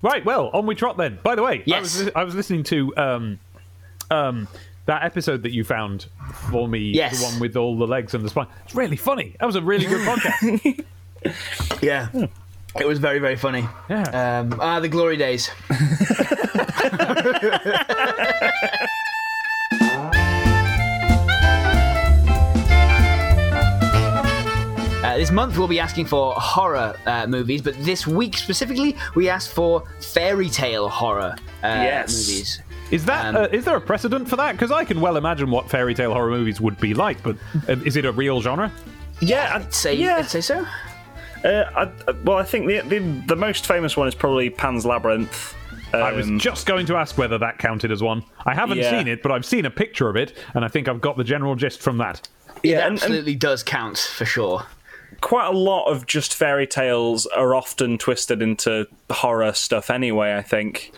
Right, well, on we trot then. By the way, I Yes. was I was listening to um um that episode that you found for me, Yes. the one with all the legs and the spine. It's really funny. That was a really good podcast. Yeah. It was very, very funny. Yeah. Um, ah, the glory days. this month we'll be asking for horror uh, movies, but this week specifically we asked for fairy tale horror uh, Yes. movies. Is that Um, uh, is there a precedent for that? Because I can well imagine what fairy tale horror movies would be like, but uh, is it a real genre? Yeah, I'd Say, yeah. I'd say so. Uh, I, I- well, I think the, the the most famous one is probably Pan's Labyrinth. I was Um, just going to ask whether that counted as one. I haven't Yeah. seen it, but I've seen a picture of it, and I think I've got the general gist from that. It Yeah, and- and- absolutely does count for sure. Quite a lot of just fairy tales are often twisted into horror stuff anyway. I think.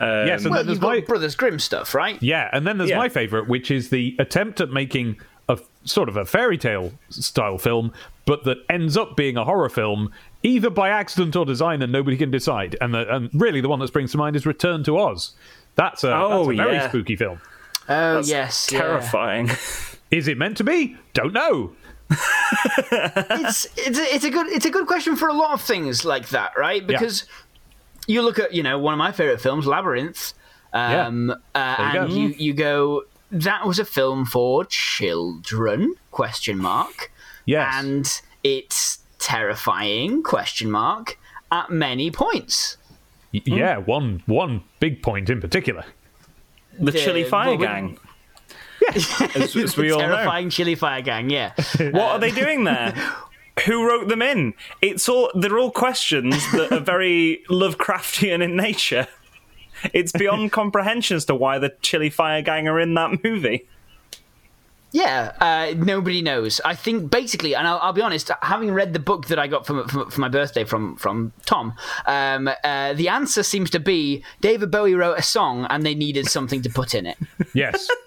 Um, Yes, and Well, then there's you've got my Brothers Grimm stuff, right? yeah, and then there's Yeah. my favorite, which is the attempt at making a sort of a fairy tale style film, but that ends up being a horror film, either by accident or design, and nobody can decide. And the, and really, the one that springs to mind is Return to Oz. That's a, Oh, that's a very yeah. spooky film. Oh yes, yeah. terrifying. Is it meant to be? Don't know. It's it's a, it's a good it's a good question for a lot of things like that, right? Because you look at you know one of my favorite films, Labyrinth, um, uh, you go. and you you go that was a film for children? Question mark. Yes. And it's terrifying? Question mark. At many points. Y- Yeah, one one big point in particular. The Chili well, Fire we- Gang. As, as we all know. terrifying chili fire gang. Yeah. What are they doing there? Who wrote them in? It's all they're all questions that are very Lovecraftian in nature. It's beyond comprehension as to why the Chili Fire Gang are in that movie. Yeah, uh, nobody knows. I think basically, and I'll, I'll be honest, having read the book that I got from, from for my birthday from from Tom, um, uh, the answer seems to be David Bowie wrote a song and they needed something to put in it. Yes.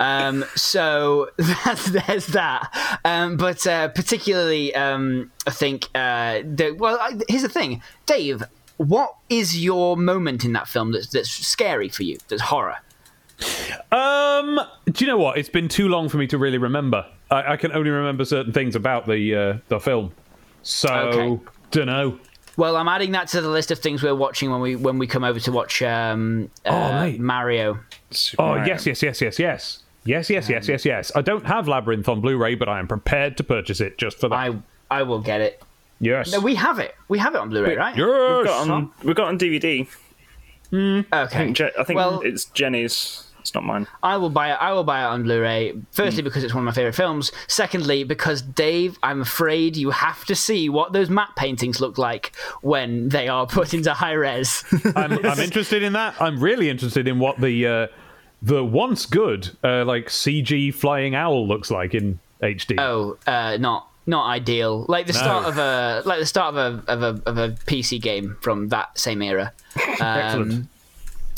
Um, so that's, there's that. Um, but uh, particularly, um, I think. Uh, the, well, I, here's the thing, Dave. What is your moment in that film that's that's scary for you? That's horror. Um, do you know what? It's been too long for me to really remember. I, I can only remember certain things about the uh, the film. So Okay. don't know. Well, I'm adding that to the list of things we're watching when we when we come over to watch um, uh, mate. Mario. Oh yes, yes, yes, yes, yes, yes, yes, yes, yes, yes. I don't have Labyrinth on Blu-ray, but I am prepared to purchase it just for that. I I will get it. yes. No, we have it. We have it on Blu-ray, right? yes. We've got on, we've got on DVD. Okay. Je- I think Well- it's Jenny's. It's not mine. I will buy it. I will buy it on Blu-ray. Firstly, because it's one of my favorite films. Secondly, because Dave, I'm afraid you have to see what those matte paintings look like when they are put into high res. I'm, I'm interested in that. I'm really interested in what the uh, the once good uh, like CG flying owl looks like in HD. oh, uh, not not ideal. Like the start of a like the start of a of a of a PC game from that same era. Excellent.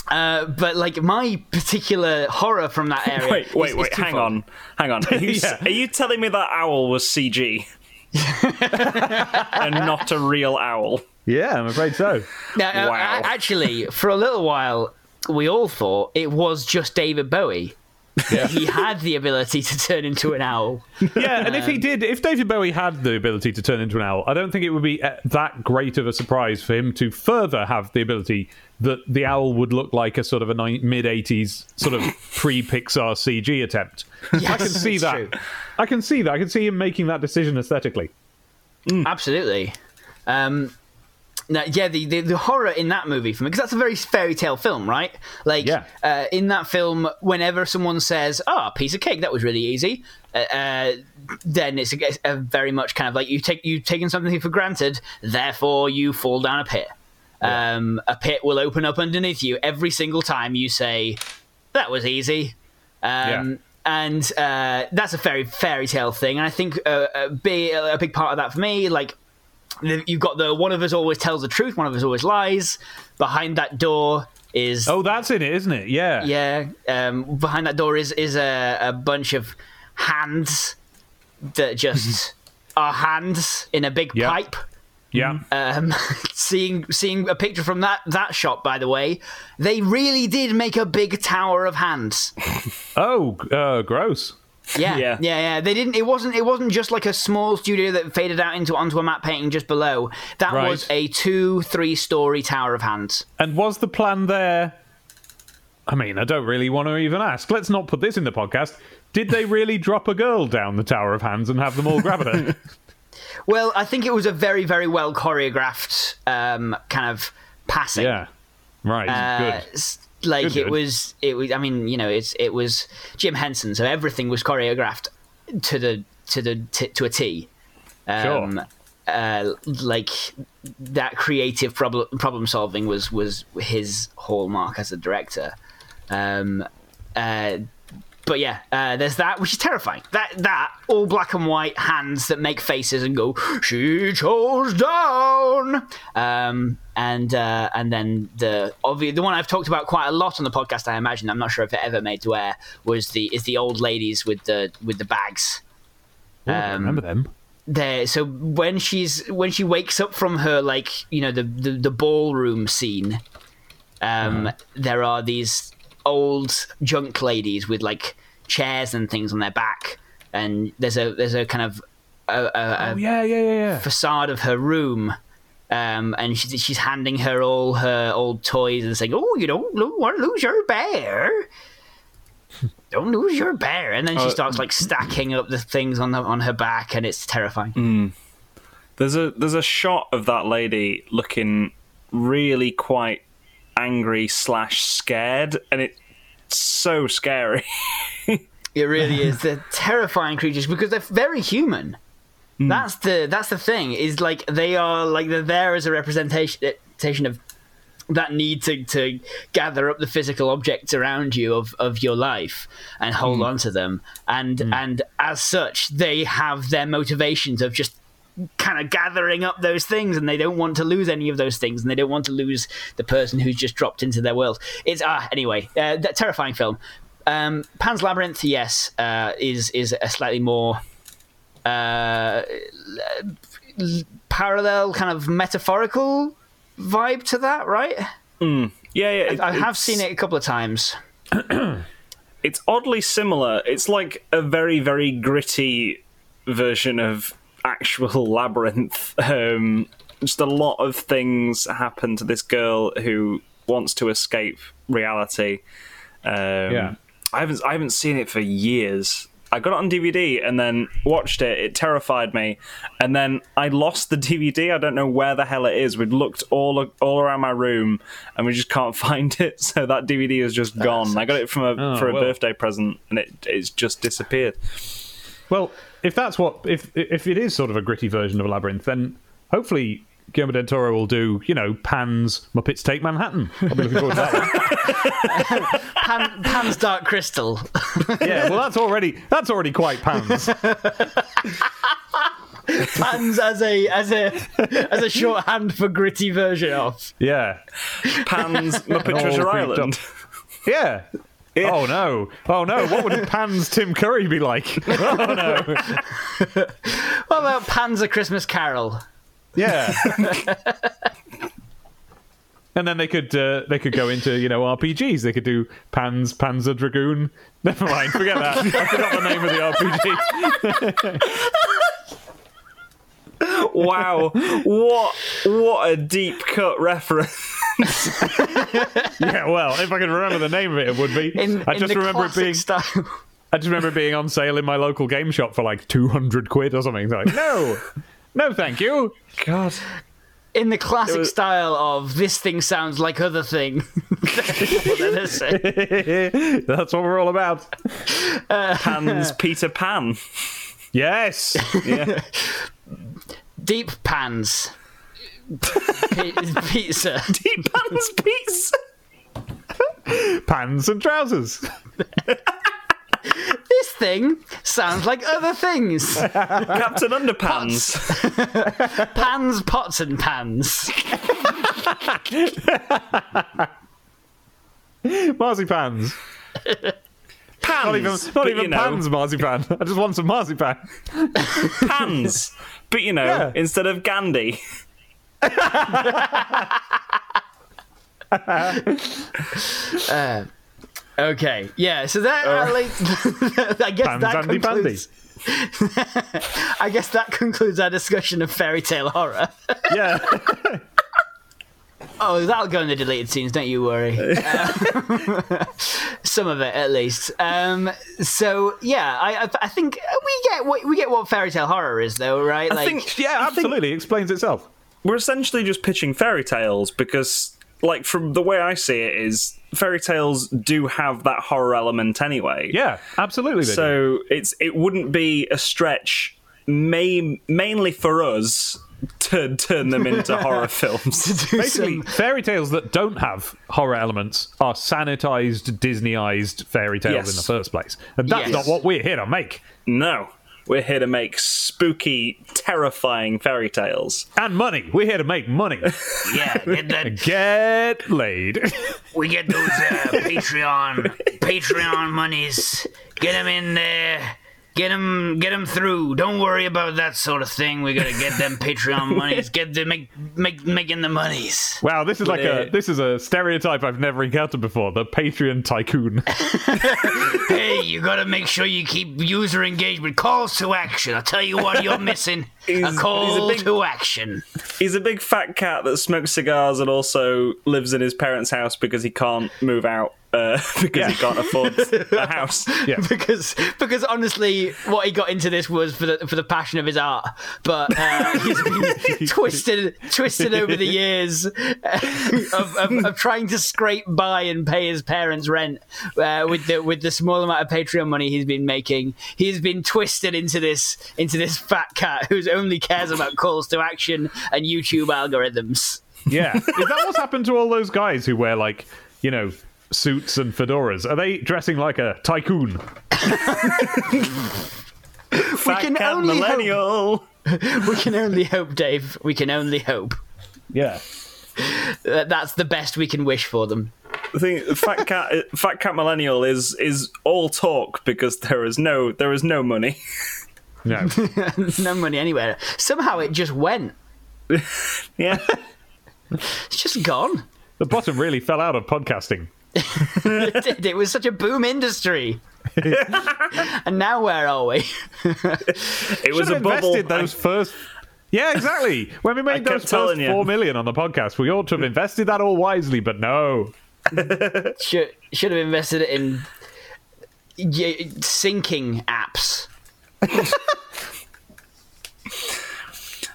Uh, but like my particular horror from that area. Wait, wait, is- is wait. Hang twofold. on, hang on. Are you, Yeah. are you telling me that owl was CG and not a real owl? Yeah, I'm afraid so. Now, uh, Wow. a- actually, for a little while, we all thought it was just David Bowie. he had the ability to turn into an owl. Yeah, and if he did, if David Bowie had the ability to turn into an owl, I don't think it would be uh, that great of a surprise for him to further have the ability that the owl would look like a sort of a mid 80s sort of pre Pixar CG attempt. I can see that. true. I can see that. I can see him making that decision aesthetically. Absolutely. Um, now, yeah, the, the the horror in that movie for me because that's a very fairy tale film, right? Like, Yeah. uh, in that film, whenever someone says, "Oh, a piece of cake," that was really easy. Uh, uh, then it's a, a very much kind of like you take you've taken something for granted, therefore you fall down a pit. Um, a pit will open up underneath you every single time you say, "That was easy." Um, Yeah. And uh, that's a very fairy tale thing, and I think uh, a big a big part of that for me, like you've got the one of us always tells the truth, one of us always lies. Behind that door is Oh, that's in it, isn't it? Yeah. yeah. Um, behind that door is is a, a bunch of hands that just are hands in a big Yeah. pipe. Yeah. Um, seeing seeing a picture from that that shot, by the way, they really did make a big tower of hands. oh, uh, gross. Yeah, Yeah. yeah, yeah, They didn't. It wasn't. It wasn't just like a small studio that faded out into onto a matte painting just below. That Right. was a two, three story tower of hands. And was the plan there? I mean, I don't really want to even ask. Let's not put this in the podcast. Did they really drop a girl down the Tower of Hands and have them all grab at her? Well, I think it was a very, very well choreographed um, kind of passing. yeah. Right. Uh, good. Like Good, it good. was it was i mean you know it's it was jim henson so everything was choreographed to the to the t- to a t um Sure. uh, like that creative problem problem solving was was his hallmark as a director um uh but yeah, uh, there's that, which is terrifying. That that all black and white hands that make faces and go, "She chose down," um, and uh, and then the obvious, the one I've talked about quite a lot on the podcast. I imagine I'm not sure if it ever made to air was the is the old ladies with the with the bags. Oh, I um, remember them. There, so when she's when she wakes up from her like you know the the, the ballroom scene, um, there are these old junk ladies with like chairs and things on their back, and there's a there's a kind of a, a, a Oh, yeah, yeah, yeah, yeah. facade of her room. Um, and she's, she's handing her all her old toys and saying, "Oh, you don't lo- want to lose your bear. Don't lose your bear." And then she Uh, starts like stacking up the things on the, on her back, and it's terrifying. There's a there's a shot of that lady looking really quite angry slash scared, and it's so scary. It really is. They're terrifying creatures because they're very human. Hmm. That's the that's the thing. Is like they are like they're there as a representation of that need to, to gather up the physical objects around you of, of your life and hold hmm. on to them. And hmm. and as such, they have their motivations of just kind of gathering up those things and they don't want to lose any of those things and they don't want to lose the person who's just dropped into their world it's ah anyway uh, that terrifying film um, pan's labyrinth yes uh, is is a slightly more uh, l- parallel kind of metaphorical vibe to that right yeah, yeah. it- i have seen it a couple of times It's oddly similar. It's like a very very gritty version of actual labyrinth. Um, just a lot of things happen to this girl who wants to escape reality. Um, Yeah. I haven't I haven't seen it for years. I got it on DVD and then watched it. It terrified me, and then I lost the DVD. I don't know where the hell it is. We'd looked all all around my room, and we just can't find it. So that DVD is just gone. I got it from a Oh, for a well. birthday present, and it it's just disappeared. Well, if that's what if if it is sort of a gritty version of a labyrinth, then hopefully Guillermo del Toro will do you know Pan's Muppets Take Manhattan. I'll be looking forward to that. Pan, pan's dark crystal Yeah, well that's already that's already quite Pan's. pan's as a as a as a shorthand for gritty version of Yeah, Pan's Muppet all Treasure creeped Island. yeah. Oh no! Oh no! What would Pan's Tim Curry be like? Oh no! what about pan's a christmas carol Yeah. and then they could uh, they could go into you know RPGs. They could do Pan's Panzer Dragoon. Never mind, forget that. I forgot the name of the RPG. Wow, what what a deep cut reference. Yeah, well, if I could remember the name of it, it would be. in, I in just the remember it being. style I just remember being on sale in my local game shop for like two hundred quid or something. It's like, no, no, thank you. God, in the classic was- style of this thing sounds like other thing What did I say? That's what we're all about. Uh, Pan's Peter Pan. Yes. Yeah. Deep pans pizza Deep Pan's Pizza. Pants and trousers. this thing sounds like other things Captain Underpants. pans pots and pans Marzipans. Pans. Not even, but, not even you know, pans marzipan. I just want some marzipan. Pans. But you know, Yeah. instead of Gandhi. Okay, yeah. So that uh, like, I guess Pans that Andy concludes. I guess that concludes our discussion of fairy tale horror. Yeah. Oh, that'll go in the deleted scenes. Don't you worry. Uh, some of it, at least. Um, so yeah, I, I I think we get what we get what fairy tale horror is, though, right? I think yeah, I think absolutely. Explains itself. we're essentially just pitching fairy tales because, like, from the way I see it, is fairy tales do have that horror element anyway. Yeah, absolutely. they do. So it's it wouldn't be a stretch, main, mainly for us, to turn them into horror films. Basically, some- fairy tales that don't have horror elements are sanitized, Disneyized fairy tales Yes. in the first place. And that's Yes. not what we're here to make. No, we're here to make spooky, terrifying fairy tales. And money. We're here to make money. yeah, get that, Get laid. we get those uh, Patreon Patreon monies. Get them in there. Get them, get them through. Don't worry about that sort of thing. We gotta get them Patreon monies. Get the make, make, making the monies. Wow, this is like a this is a stereotype I've never encountered before. The Patreon tycoon. Hey, you gotta make sure you keep user engagement. Calls to action. I'll tell you what you're missing. He's- a he's a call big- to action. He's a big fat cat that smokes cigars and also lives in his parents' house because he can't move out uh, because Yeah. he can't afford a house. Yeah. because because honestly, what he got into this was for the for the passion of his art, but uh, he's been twisted twisted over the years of, of, of trying to scrape by and pay his parents' rent uh, with the with the small amount of Patreon money he's been making. He's been twisted into this into this fat cat who only cares about calls to action and YouTube algorithms. Yeah. Is that what's happened to all those guys who wear like, you know, suits and fedoras? Are they dressing like a tycoon? Fat can cat only hope- millennial. We can only hope, Dave. We can only hope. Yeah. Uh, that's the best we can wish for them. The thing, fat cat, fat cat millennial is is all talk because there is no there is no money. No. no money anywhere. Somehow it just went. Yeah, It's just gone. the bottom really fell out of podcasting. It did. It was such a boom industry. and now where are we? it was Should a bubble. invested those first. Yeah, exactly. When we made those first you. four million on the podcast, we ought to have invested that all wisely, but no. should should have invested it in y- sinking apps.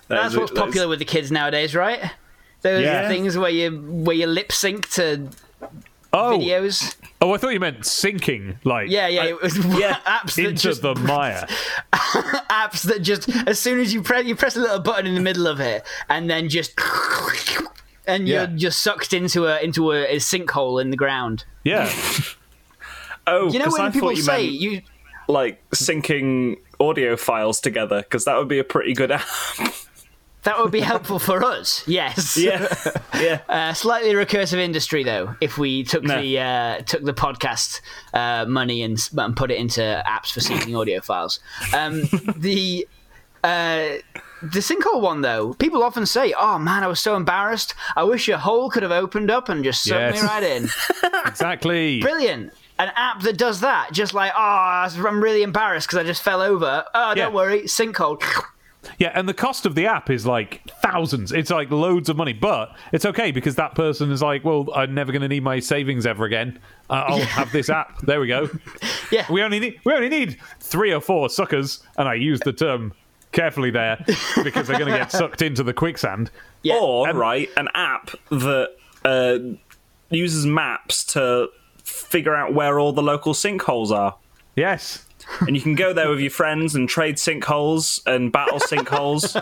That's what's popular with the kids nowadays, right? Those Yeah. things where you where you lip sync to Oh, videos. oh, I thought you meant sinking, like Yeah, yeah. Uh, it was yeah, apps that into just the mire. apps that just as soon as you press you press a little button in the middle of it and then just and Yeah. you're just sucked into a into a, a sinkhole in the ground. Yeah, Oh, You know when I people you say meant, you like syncing audio files together because that would be a pretty good app. That would be helpful for us. Yes. yeah, yeah. Uh, slightly recursive industry though. If we took No. the uh, took the podcast uh, money and, and put it into apps for syncing audio files. Um, the uh, the sinkhole one though, people often say, "Oh man, I was so embarrassed. I wish a hole could have opened up and just sucked Yes. me right in." exactly. Brilliant. An app that does that, just like, oh, I'm really embarrassed because I just fell over. Oh, don't worry, sinkhole. Yeah, and the cost of the app is like thousands. It's like loads of money, but it's okay because that person is like, well, I'm never going to need my savings ever again. Uh, I'll have this app. There we go. Yeah. We only need we only need three or four suckers, and I use the term carefully there because they're going to get sucked into the quicksand. Yeah. Or And- right, an app that uh, uses maps to figure out where all the local sinkholes are. Yes. And you can go there with your friends and trade sinkholes and battle sinkholes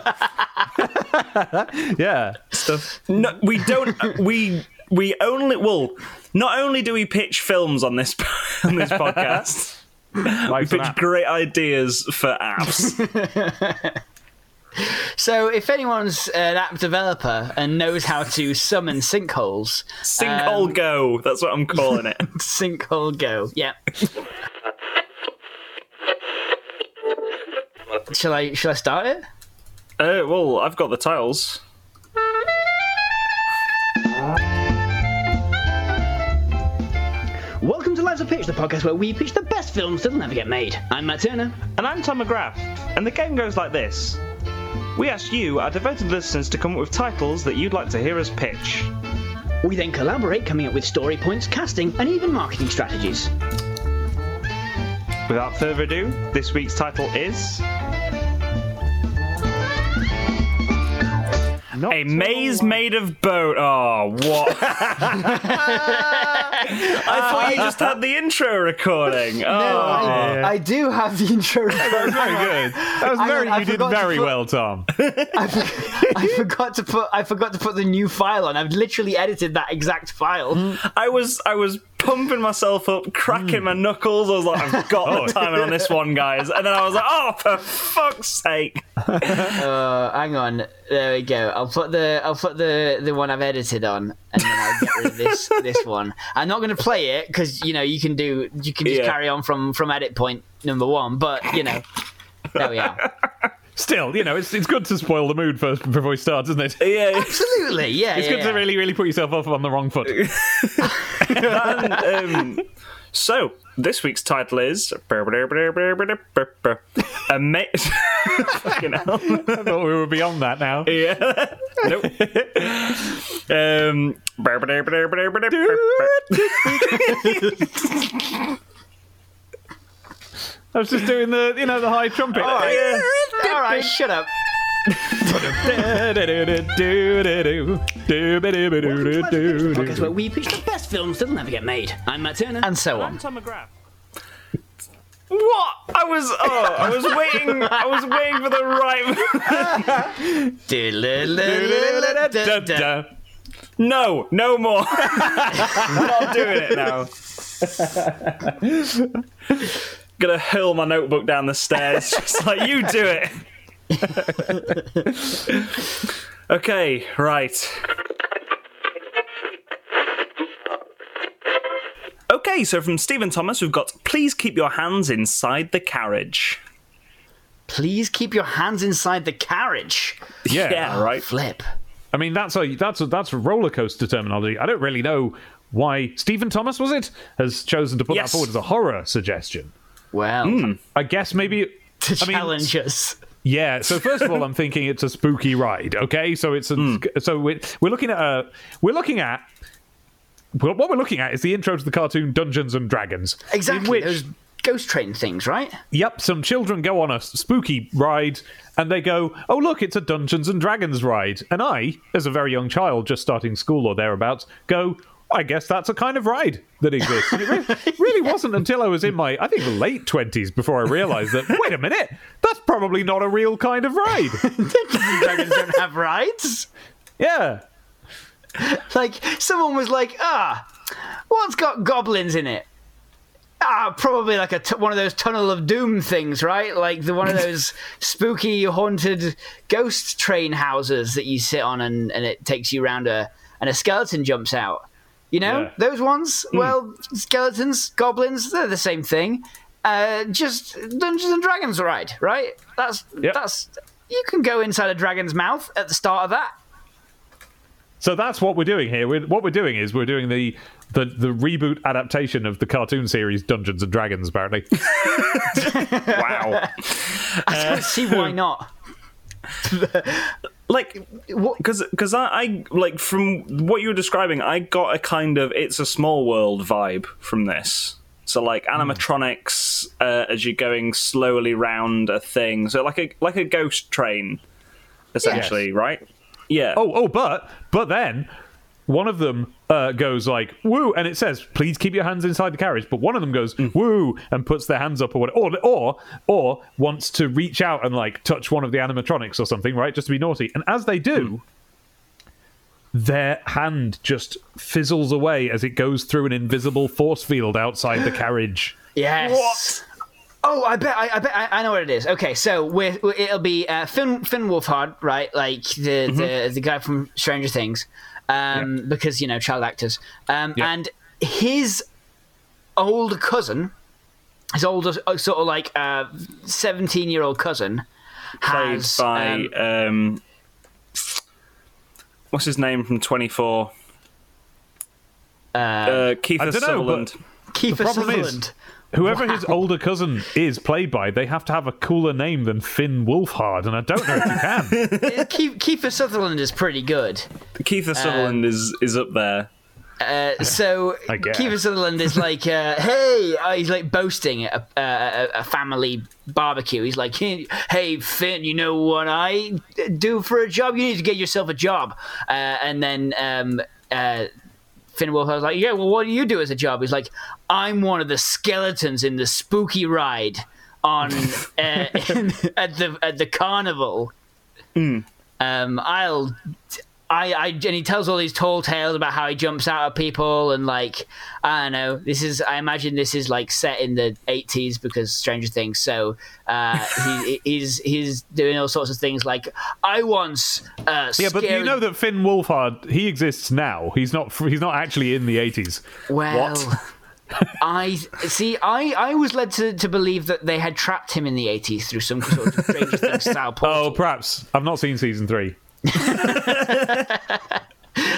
Yeah. stuff. No, we don't. We we only well. Not only do we pitch films on this on this podcast, we pitch app. great ideas for apps. So, if anyone's an app developer and knows how to summon sinkholes, Sinkhole Um, Go. That's what I'm calling it. sinkhole go. Yeah. Shall I? Shall I start it? Uh, well, I've got the tiles. Welcome to Lives of Pitch, the podcast where we pitch the best films that'll never get made. I'm Matt Turner. And I'm Tom McGrath, and the game goes like this. We ask you, our devoted listeners, to come up with titles that you'd like to hear us pitch. We then collaborate, coming up with story points, casting, and even marketing strategies. Without further ado, this week's title is Not A maze made of boat. Oh, what? I thought you just had the intro recording. Oh. Yeah. I do have the intro. recording. Very good. That was Hang very. on, I you did very put- well, Tom. I, for- I forgot to put I forgot to put the new file on. I've literally edited that exact file. I was I was pumping myself up, cracking my knuckles. I was like, I've got Oh. the timing on this one, guys. And then I was like, oh, for fuck's sake. Uh, hang on, there we go. I'll put the I'll put the the one I've edited on, and then I'll get rid of this this one. I'm not going to play it because you know you can do you can just Yeah. carry on from from edit point number one. But you know, there we are. Still, you know, it's it's good to spoil the mood first before we start, isn't it? Yeah. Absolutely, yeah. It's yeah, good to really, really put yourself off on the wrong foot. And, um, so this week's title is Ama- Fucking hell. I thought we were beyond that now. Yeah. nope. Um, I was just doing the, you know, the high trumpet. All right. Yeah. All right, shut up. Podcast where we pitch the best films that'll never get made. I'm Matt Turner, and so on. Tom McGrath. What? I was oh, I was waiting I was waiting for the right No, no more. I'm not doing it now. Gonna hurl my notebook down the stairs, just like you do it. okay, right. Okay, so from Stephen Thomas, we've got please keep your hands inside the carriage. Please keep your hands inside the carriage. Yeah. Yeah, right. Flip. I mean, that's a that's a, that's roller coaster terminology. I don't really know why Stephen Thomas was it has chosen to put Yes. that forward as a horror suggestion. Well, I guess maybe to I mean, challenge us. Yeah. So first of all, I'm thinking it's a spooky ride. Okay. So it's a, Hmm. so we're, we're looking at a we're looking at well, what we're looking at is the intro to the cartoon Dungeons and Dragons. Exactly. which- Those ghost train things, right? Yep, some children go on a spooky ride and they go, Oh, look, it's a Dungeons and Dragons ride. And I, as a very young child just starting school or thereabouts, go, I guess that's a kind of ride that exists. And it really, really wasn't until I was in my, I think, late 20s before I realized that, wait a minute, that's probably not a real kind of ride. Dragons don't have rides. Yeah. Like someone was like, ah, what's got goblins in it? Ah, probably like a t- one of those tunnel of doom things, right? Like the one of those spooky haunted ghost train houses that you sit on and, and it takes you around a and a skeleton jumps out. You know Yeah. those ones? Well, skeletons, goblins, they're the same thing. Uh, just Dungeons and Dragons ride, right? That's Yep. that's you can go inside a dragon's mouth at the start of that. So that's what we're doing here. We're, what we're doing is we're doing the, the the reboot adaptation of the cartoon series Dungeons and Dragons. Apparently, Wow. I don't see why not. like because because I, I like from what you were describing i got a kind of it's a small world vibe from this. So like animatronics uh, as you're going slowly round a thing. So like a like a ghost train essentially right? Yeah oh oh, but but then one of them uh, goes like woo, and it says please keep your hands inside the carriage. But one of them goes woo and puts their hands up or what, or or or wants to reach out and like touch one of the animatronics or something, right? Just to be naughty. And as they do. Their hand just fizzles away as it goes through an invisible force field outside the carriage. Yes. What? Oh, I bet. I, I bet. I, I know what it is. Okay, so we're, we it'll be uh, Finn Finn Wolfhard, right? Like the Mm-hmm. the, the guy from Stranger Things, um, because you know child actors, um, Yeah. and his older cousin, his older uh, sort of like seventeen year old cousin, played has by um, um, what's his name from 24 uh, Kiefer I dunno, Sutherland. Kiefer problem is- Sutherland. Whoever his older cousin is played by, they have to have a cooler name than Finn Wolfhard, and I don't know if you can. Keith, Kiefer Sutherland is pretty good. Keith Sutherland is is up there. Uh, so I guess. Kiefer Sutherland is like, uh, hey, uh, he's like boasting at a, a, a family barbecue. He's like, hey, Finn, you know what I do for a job? You need to get yourself a job. Uh, and then um, Finn was like, yeah, well, what do you do as a job? He's like, I'm one of the skeletons in the spooky ride on uh, at the at the carnival. Um, I'll. I, I and he tells all these tall tales about how he jumps out at people and like I don't know. This is I imagine this is like set in the eighties because Stranger Things. So uh, he, he's he's doing all sorts of things like I once uh, yeah, but you know that Finn Wolfhard he exists now. He's not. He's not actually in the eighties. Well, I see. I, I was led to, to believe that they had trapped him in the eighties through some sort of Stranger Things style portal. Oh, perhaps I've not seen season three.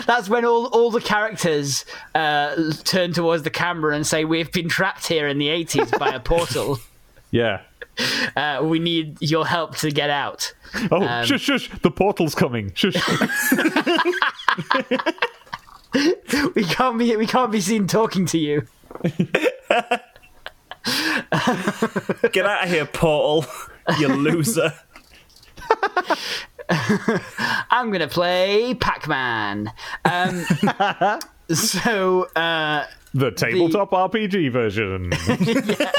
That's when all, all the characters uh, turn towards the camera and say, "We've been trapped here in the eighties by a portal. Yeah. Uh, we need your help to get out." Oh, Um, shush, shush! The portal's coming. Shush. We can't be we can't be seen talking to you. Get out of here, Portal, you loser. I'm gonna play Pac-Man. Um, so uh, the tabletop RPG version.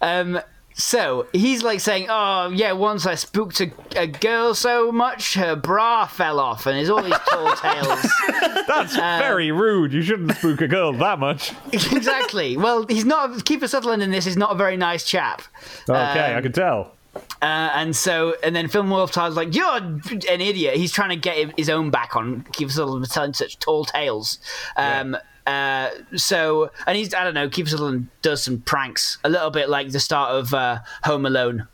Um, so he's like saying, "Oh yeah, once I spooked a, a girl so much her bra fell off," and there's all these tall tales. That's Uh, very rude. You shouldn't spook a girl that much. exactly. Well, he's not. Kiefer Sutherland in this is not a very nice chap. Okay, Um, I can tell. Uh, and so, and then film Phil Wolfhard's like, "You're an idiot." He's trying to get his own back on Sutherland for telling such tall tales. Um, uh, so, and he's I don't know. Kiefer Sutherland does some pranks, a little bit like the start of uh, Home Alone.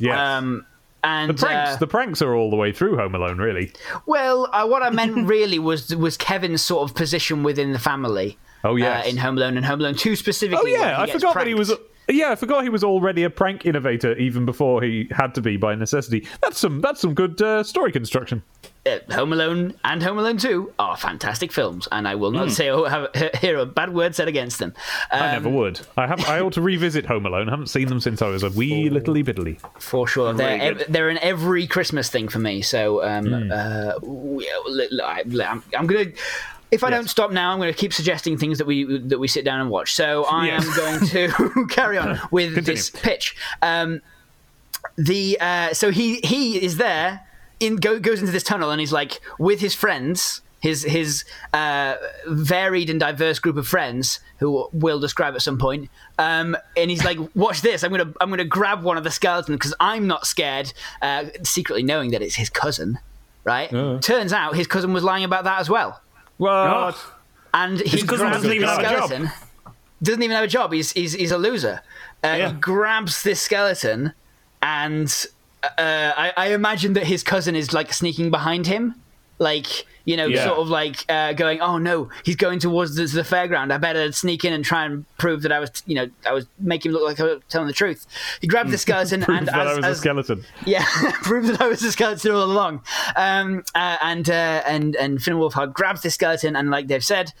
Yeah. Um, and the pranks. uh, the pranks are all the way through Home Alone, really. Well, uh, what I meant really was was Kevin's sort of position within the family. Oh, yeah, uh, in Home Alone and Home Alone Two specifically. Oh yeah, I forgot that he was. Yeah, I forgot he was already a prank innovator even before he had to be by necessity. That's some. That's some good uh, story construction. Uh, Home Alone and Home Alone Two are fantastic films, and I will not say or have, hear a bad word said against them. I Um, never would. I have. I ought to revisit Home Alone. I haven't seen them since I was a wee little biddly. for sure. they're really ev- they're an every Christmas thing for me. So um, Hmm. uh, we- li- li- I- am I'm gonna. If I don't stop now, I'm going to keep suggesting things that we that we sit down and watch. So I Yes. am going to carry on with Continue. this pitch. Um, the uh, so he he is there in go, goes into this tunnel and he's like with his friends his his uh, varied and diverse group of friends who we'll describe at some point um, and he's like watch this i'm gonna i'm gonna grab one of the skeletons because i'm not scared uh, secretly knowing that it's his cousin right turns out his cousin was lying about that as well What? and he cousin grabs doesn't even have a job. skeleton. Doesn't even have a job. He's he's, he's a loser. Uh, Yeah. He grabs this skeleton, and uh, I, I imagine that his cousin is like sneaking behind him, like you know, Yeah. sort of like uh, going, "Oh no, he's going towards the, the fairground. I better sneak in and try and prove that I was, you know, I was making him look like I was telling the truth." He grabbed the skeleton and that as, I was as- a skeleton. yeah, proved that I was a skeleton all along. Um, uh, and uh, and and Finn Wolfhard grabs the skeleton and, like they've said,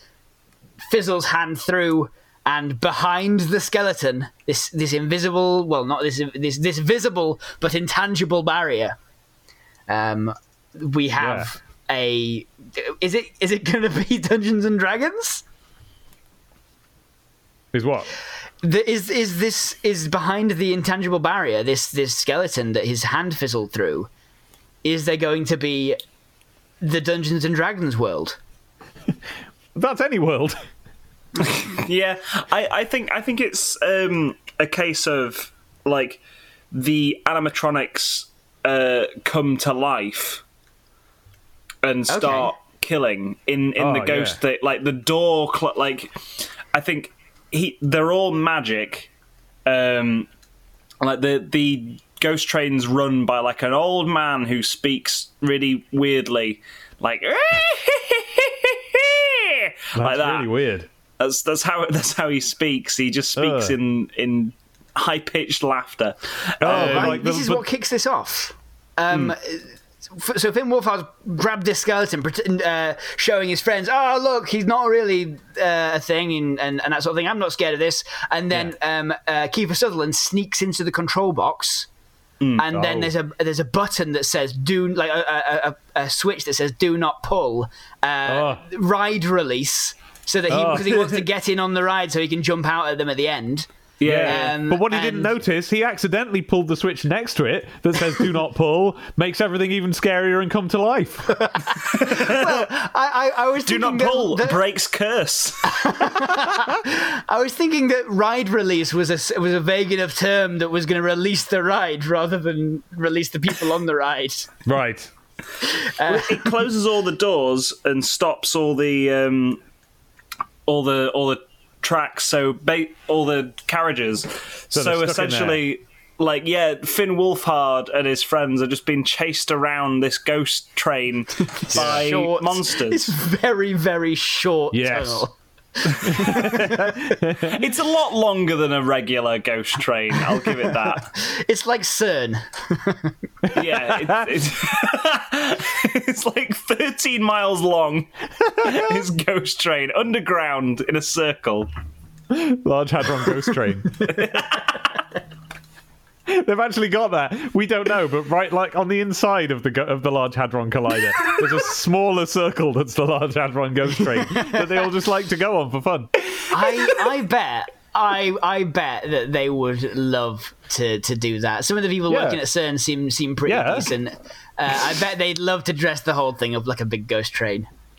fizzles hand through, and behind the skeleton, this this invisible, well, not this this this visible but intangible barrier. Um, we have a. Is it is it going to be Dungeons and Dragons? Is what? The, is is this is behind the intangible barrier? This this skeleton that his hand fizzled through. Is there going to be the Dungeons and Dragons world? That's any world. Yeah, I, I think I think it's um, a case of like the animatronics uh, come to life and start killing in in the Oh, ghost yeah. that like the door cl- like I think he they're all magic um like the the ghost trains run by like an old man who speaks really weirdly like That's like that really weird. That's that's how that's how he speaks. He just speaks Ugh. in in high pitched laughter. Oh, Right, like this the- is but- what kicks this off. Um, f- So Finn Wolfhard grabbed this skeleton, pretend, uh, showing his friends, "Oh, look, he's not really uh, a thing," and, and, and that sort of thing. I'm not scared of this. And then um, uh, Kiefer Sutherland sneaks into the control box, and then Oh. there's a there's a button that says "Do" like a, a, a, a switch that says "Do not pull," uh, Oh. ride release, so that he Oh. because he wants to get in on the ride so he can jump out at them at the end. Yeah. Um, But what he didn't notice, he accidentally pulled the switch next to it that says "Do not pull," makes everything even scarier and come to life. I, I, I was Do thinking not that- pull. that- Breaks curse. I was thinking that ride release was a was a vague enough term that was going to release the ride rather than release the people on the ride. right. it closes all the doors and stops all the um, all the all the tracks. So ba- all the carriages. So So, they're stuck in essentially. Like yeah, Finn Wolfhard and his friends are just being chased around this ghost train by Short- monsters. It's very very short Yes. tunnel. It's a lot longer than a regular ghost train. I'll give it that. It's like CERN. Yeah, it's, it's, it's like 13 miles long. His ghost train underground in a circle. Large Hadron Ghost Train. They've actually got that. We don't know, but right, like on the inside of the of the Large Hadron Collider, there's a smaller circle that's the Large Hadron Ghost Train that they all just like to go on for fun. I I bet. I, I bet that they would love to, to do that. Some of the people Yeah. working at CERN seem seem pretty Yeah. decent. Uh, I bet they'd love to dress the whole thing up like a big ghost train.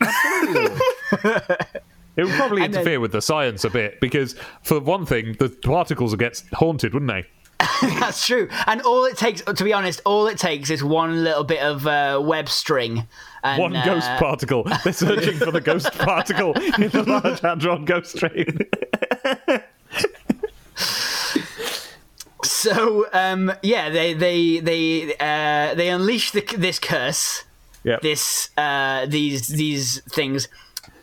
It would probably And then- interfere with the science a bit because, for one thing, the particles would get haunted, wouldn't they? That's true. And all it takes, to be honest, all it takes is one little bit of uh, web string. And, One uh, ghost particle. They're searching for the ghost particle in the Large Hadron Ghost Train. So um, yeah, they they they uh, they unleash the, this curse, Yeah. this uh, these these things.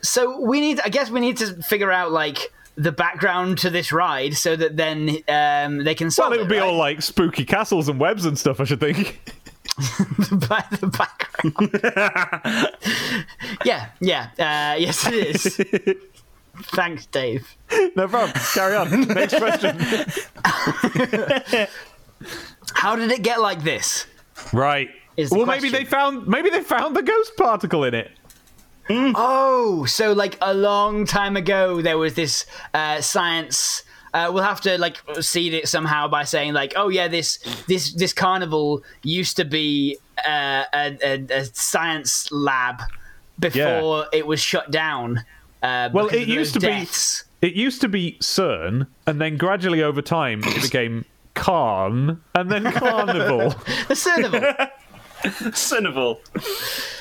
So we need, I guess, we need to figure out like the background to this ride, so that then um, they can solve Well, it would be right? all like spooky castles and webs and stuff, I should think. by the background. yeah, yeah, uh, yes, it is. Thanks, Dave. No problem. Carry on. Next question. How did it get like this? Right. The well, maybe they found maybe they found the ghost particle in it. Oh, so like a long time ago, there was this uh, science. Uh, we'll have to like seed it somehow by saying like, oh yeah, this this this carnival used to be uh, a, a, a science lab before it was shut down. Uh, Well, it used to be- It used to be CERN, and then gradually over time it became Carn, and then Carnival. the Cernival. Cinnaval.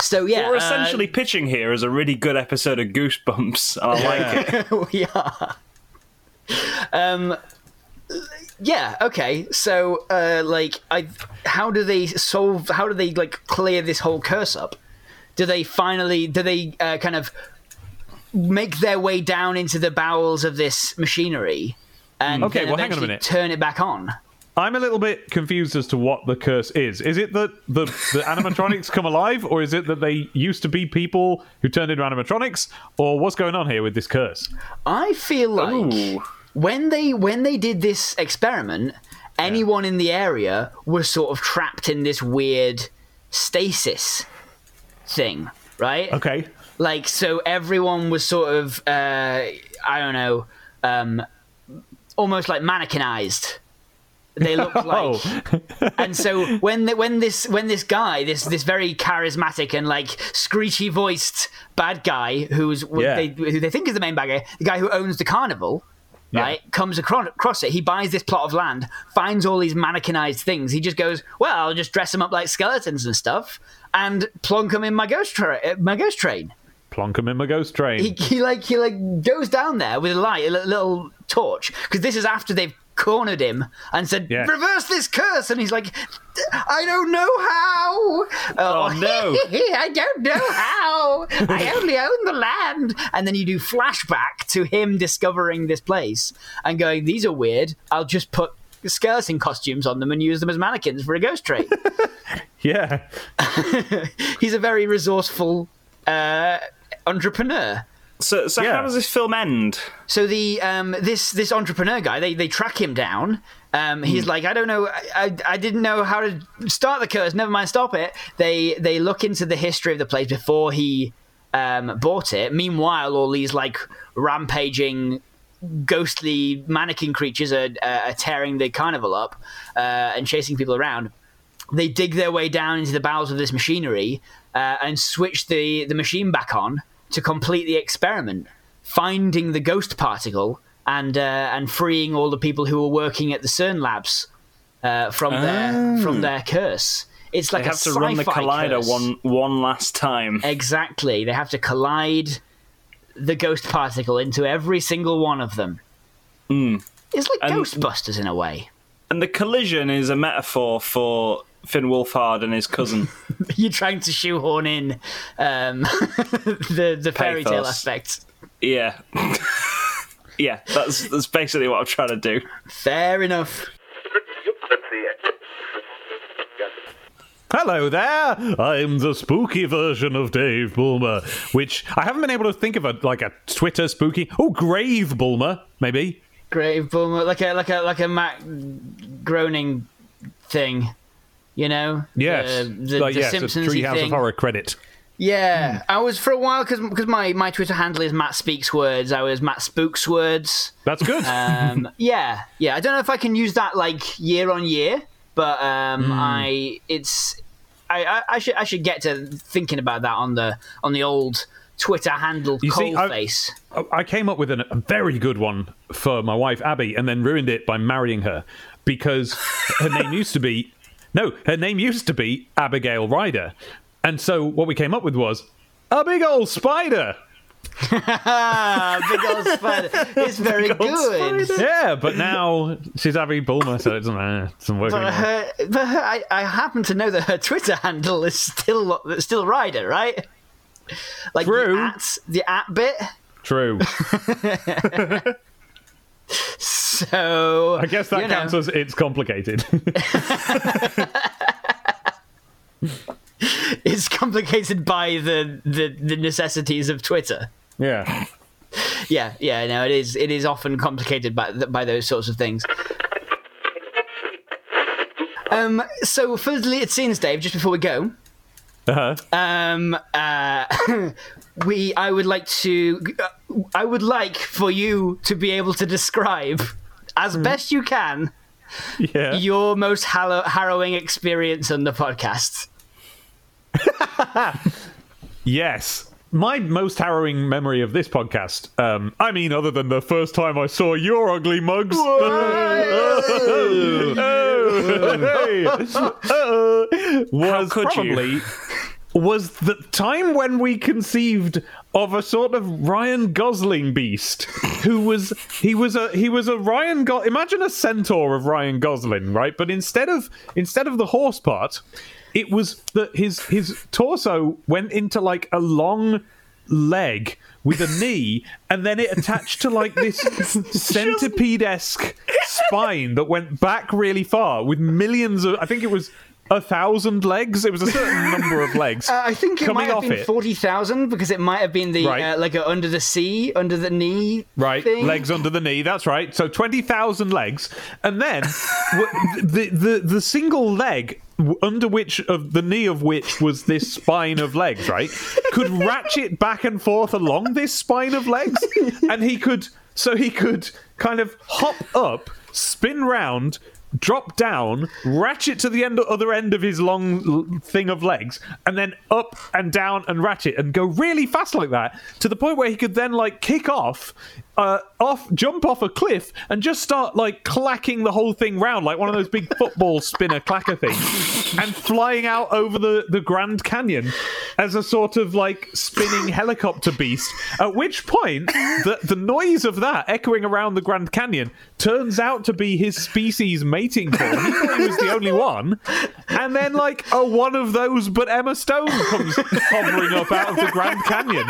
so yeah, We're uh, essentially pitching here as a really good episode of Goosebumps, and I like it. we are. Um, yeah. Okay. So, uh, like, I, how do they solve? How do they like clear this whole curse up? Do they finally? Do they uh, kind of make their way down into the bowels of this machinery? And Okay, then well, hang on a minute. Turn it back on. I'm a little bit confused as to what the curse is. Is it that the, the animatronics come alive, or is it that they used to be people who turned into animatronics, or what's going on here with this curse? I feel like Ooh. when they when they did this experiment, anyone in the area was sort of trapped in this weird stasis thing, right? Okay. Like so, everyone was sort of uh, I don't know, um, almost like mannequinized. They looked oh. like Oh, and so when the, when this when this guy this this very charismatic and like screechy voiced bad guy who's Yeah. they who they think is the main bad guy the guy who owns the carnival Yeah. right comes across, across it he buys this plot of land finds all these mannequinized things he just goes well I'll just dress them up like skeletons and stuff and plonk them in my ghost tra- my ghost train plonk 'em in my ghost train. he, he like he like goes down there with a light, a little torch, because this is after they've cornered him and said, Yeah. "Reverse this curse," and he's like, "I don't know how." Oh, no. I don't know how. I only own the land. And then you do flashback to him discovering this place and going, "These are weird. I'll just put." Skeleton costumes on them and use them as mannequins for a ghost trade. Yeah. He's a very resourceful uh, entrepreneur. So, so Yeah. how does this film end? So the um, this this entrepreneur guy, they they track him down. Um, he's like, I don't know, I, I, I didn't know how to start the curse. Never mind, stop it. They they look into the history of the place before he um, bought it. Meanwhile, all these like rampaging ghostly mannequin creatures are, uh, are tearing the carnival up uh, and chasing people around. They dig their way down into the bowels of this machinery uh, and switch the, the machine back on to complete the experiment, finding the ghost particle and uh, and freeing all the people who were working at the CERN labs uh, from their from their curse. It's like They a have to run the collider curse. one one last time. Exactly. They have to collide the ghost particle into every single one of them. It's like And- Ghostbusters in a way. And the collision is a metaphor for Finn Wolfhard and his cousin. You're trying to shoehorn in um, the the fairy tale aspect. yeah. yeah, that's that's basically what I'm trying to do. Fair enough. Hello there. I'm the spooky version of Dave Bulmer, which I haven't been able to think of a like a Twitter spooky. Oh, Grave Bulmer, maybe. Grave Bulmer, like a like a like a Matt Groening thing. You know, Yes, the, the, like, the yes, Simpsons Treehouse thing. of Horror credit. Yeah, I was for a while because my my Twitter handle is Matt Speaks Words. I was Matt Spooks Words. That's good. Um, yeah, yeah. I don't know if I can use that like year on year, but um, Hmm. I it's I, I I should I should get to thinking about that on the on the old Twitter handle You see, I-. I came up with an, a very good one for my wife Abby, and then ruined it by marrying her because her name used to be no, her name used to be Abigail Ryder, and so what we came up with was a big old spider. Big old spider. It's very good. Yeah, but now she's Abby Bulmer, so it doesn't, uh, work But anymore. her, but her, I, I happen to know that her Twitter handle is still still Ryder, right? Like True. the at the at bit. True. So I guess that you know, counts as it's complicated. It's complicated by the, the the necessities of Twitter. yeah. Yeah, yeah, no, it is. It is often complicated by by those sorts of things. Um, so for the deleted scenes, Dave, just before we go, Uh-huh. um, uh, we, I would like to, I would like for you to be able to describe, as best you can, Yeah. your most hallow- harrowing experience on the podcast. Yes. My most harrowing memory of this podcast, um, I mean, other than the first time I saw your ugly mugs, was probably was the time when we conceived of a sort of Ryan Gosling beast, who was he was a he was a Ryan Go- imagine a centaur of Ryan Gosling, right? But instead of instead of the horse part, it was that his his torso went into like a long leg with a knee, and then it attached to like this centipede esque spine that went back really far with millions of I think it was a thousand legs. It was a certain number of legs. Uh, I think it might have been it. forty thousand because it might have been the Right. uh, like a under the sea, under the knee, Right, thing. legs under the knee. That's right. So twenty thousand legs, and then the the the single leg under which of the knee of which was this spine of legs, right, could ratchet back and forth along this spine of legs, and he could so he could kind of hop up, spin round. Drop down, ratchet to the end, other end of his long thing of legs, and then up and down and ratchet and go really fast like that to the point where he could then like kick off uh, off, jump off a cliff, and just start like clacking the whole thing round like one of those big football spinner clacker things, and flying out over the the Grand Canyon as a sort of like spinning helicopter beast. At which point, the the noise of that echoing around the Grand Canyon turns out to be his species mating call. He thought he was the only one, and then like a one of those, but Emma Stone comes hovering up out of the Grand Canyon.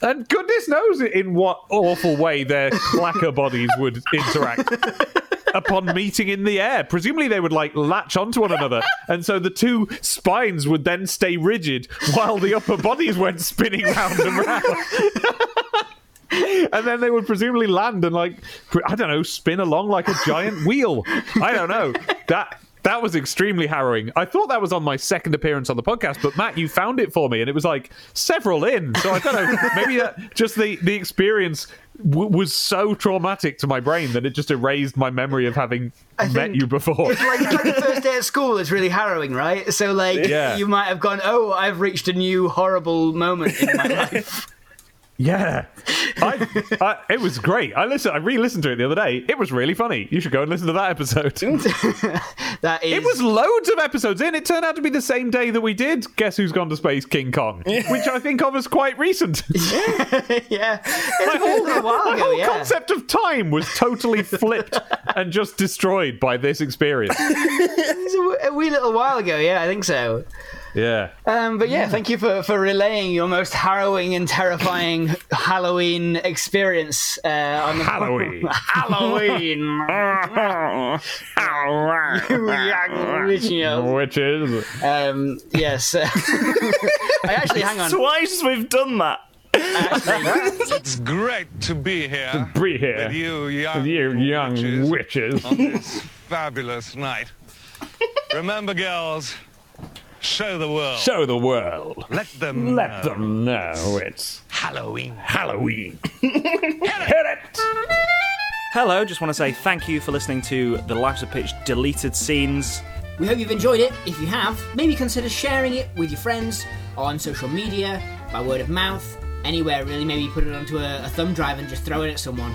And goodness knows in what awful way their clacker bodies would interact upon meeting in the air. Presumably they would like latch onto one another, and so the two spines would then stay rigid while the upper bodies went spinning round and round. and then they would presumably land and like I don't know, spin along like a giant wheel. I don't know. That that was extremely harrowing. I thought that was on my second appearance on the podcast, but Matt, you found it for me, and it was like several in. So I don't know. Maybe that, just the the experience w- was so traumatic to my brain that it just erased my memory of having met you before. It's like, it's like the first day at school is really harrowing, right? So like Yeah. you might have gone, oh, I've reached a new horrible moment in my life. Yeah, I, I, it was great. I listened. I re-listened to it the other day. It was really funny. You should go and listen to that episode. That is It was loads of episodes in. It turned out to be the same day that we did Guess Who's Gone to Space King Kong, which I think of as quite recent. yeah. It's My a whole, while my ago, whole yeah. concept of time was totally flipped and just destroyed by this experience. It's a, a wee little while ago, yeah, I think so. Yeah. Um, but yeah, thank you for, for relaying your most harrowing and terrifying Halloween experience uh, on the Halloween. Halloween. Which, you know, Witches. um, yes. uh, I actually, hang on. Twice we've done that. It's great to be here To Be here. with you young, You young witches witches. on this fabulous night. Remember, girls, show the world. Show the world. Let them Let know. them know it's Halloween. Halloween. Hit it! Hello, just want to say thank you for listening to the Lives of Pitch deleted scenes. We hope you've enjoyed it. If you have, maybe consider sharing it with your friends on social media, by word of mouth, anywhere really. Maybe put it onto a, a thumb drive and just throw it at someone.